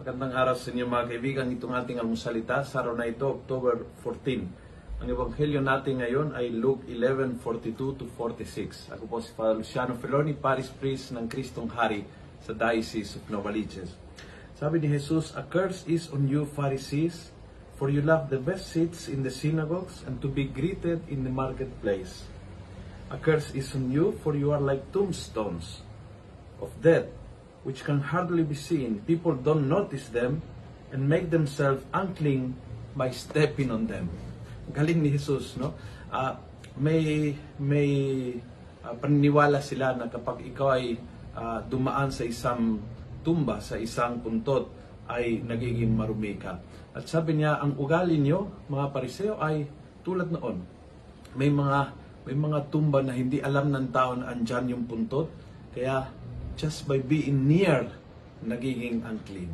Magandang araw sa inyo mga kaibigan. Itong ating almusalita sa araw na ito, October 14. Ang ebanghelyo natin ngayon ay Luke 11:42 to 46. Ako po si Father Luciano Feloni, Paris Priest ng Kristong Hari sa Diocese of Novaliches. Sabi ni Jesus, A curse is on you Pharisees, for you love the best seats in the synagogues and to be greeted in the marketplace. A curse is on you, for you are like tombstones of death, which can hardly be seen. People don't notice them and make themselves unclean by stepping on them. Galing ni Jesus, no? Ah, may may ah, paniniwala sila na kapag ikaw ay ah, dumaan sa isang tumba, sa isang puntot, ay nagiging marumi ka. At sabi niya, ang ugali niyo, mga pariseo, ay tulad noon. May mga may mga tumba na hindi alam ng tao na andyan yung puntot. Kaya just by being near, nagiging unclean.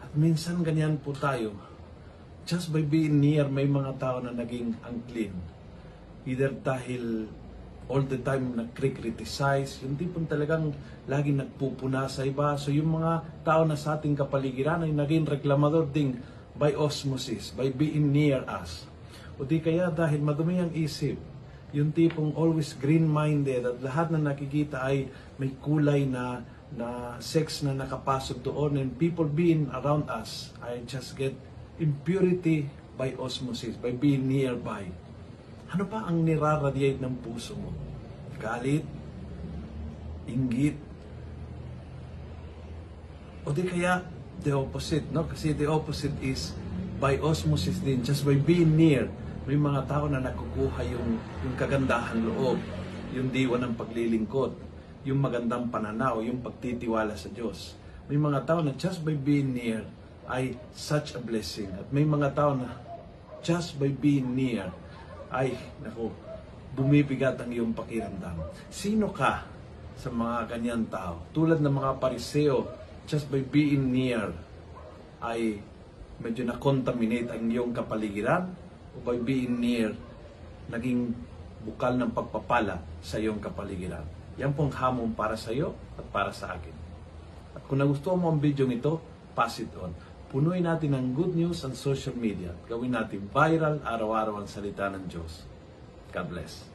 At minsan ganyan po tayo. Just by being near, may mga tao na naging unclean. Either dahil all the time nagkri-criticize, yung tipong talagang lagi nagpupuna sa iba. So yung mga tao na sa ating kapaligiran ay naging reklamador ding by osmosis, by being near us. O di kaya dahil madumi ang isip, yung tipong always green-minded at lahat na nakikita ay may kulay na na sex na nakapasok doon and people being around us I just get impurity by osmosis, by being nearby. Ano ba ang niraradiate ng puso mo? Galit? Inggit? O di kaya the opposite, no? Kasi the opposite is by osmosis din, just by being near. May mga tao na nakukuha yung, yung kagandahan loob, yung diwa ng paglilingkod, yung magandang pananaw, yung pagtitiwala sa Diyos. May mga tao na just by being near ay such a blessing. At may mga tao na just by being near ay, naku, bumibigat ang iyong pakiramdam. Sino ka sa mga ganyan tao? Tulad ng mga pariseo, just by being near ay medyo na-contaminate ang iyong kapaligiran o by being near, naging bukal ng pagpapala sa iyong kapaligiran. Yan pong hamon para sa iyo at para sa akin. At kung nagustuhan mo ang video ito, pass it on. Punuin natin ng good news ang social media. Gawin natin viral araw-araw ang salita ng Diyos. God bless.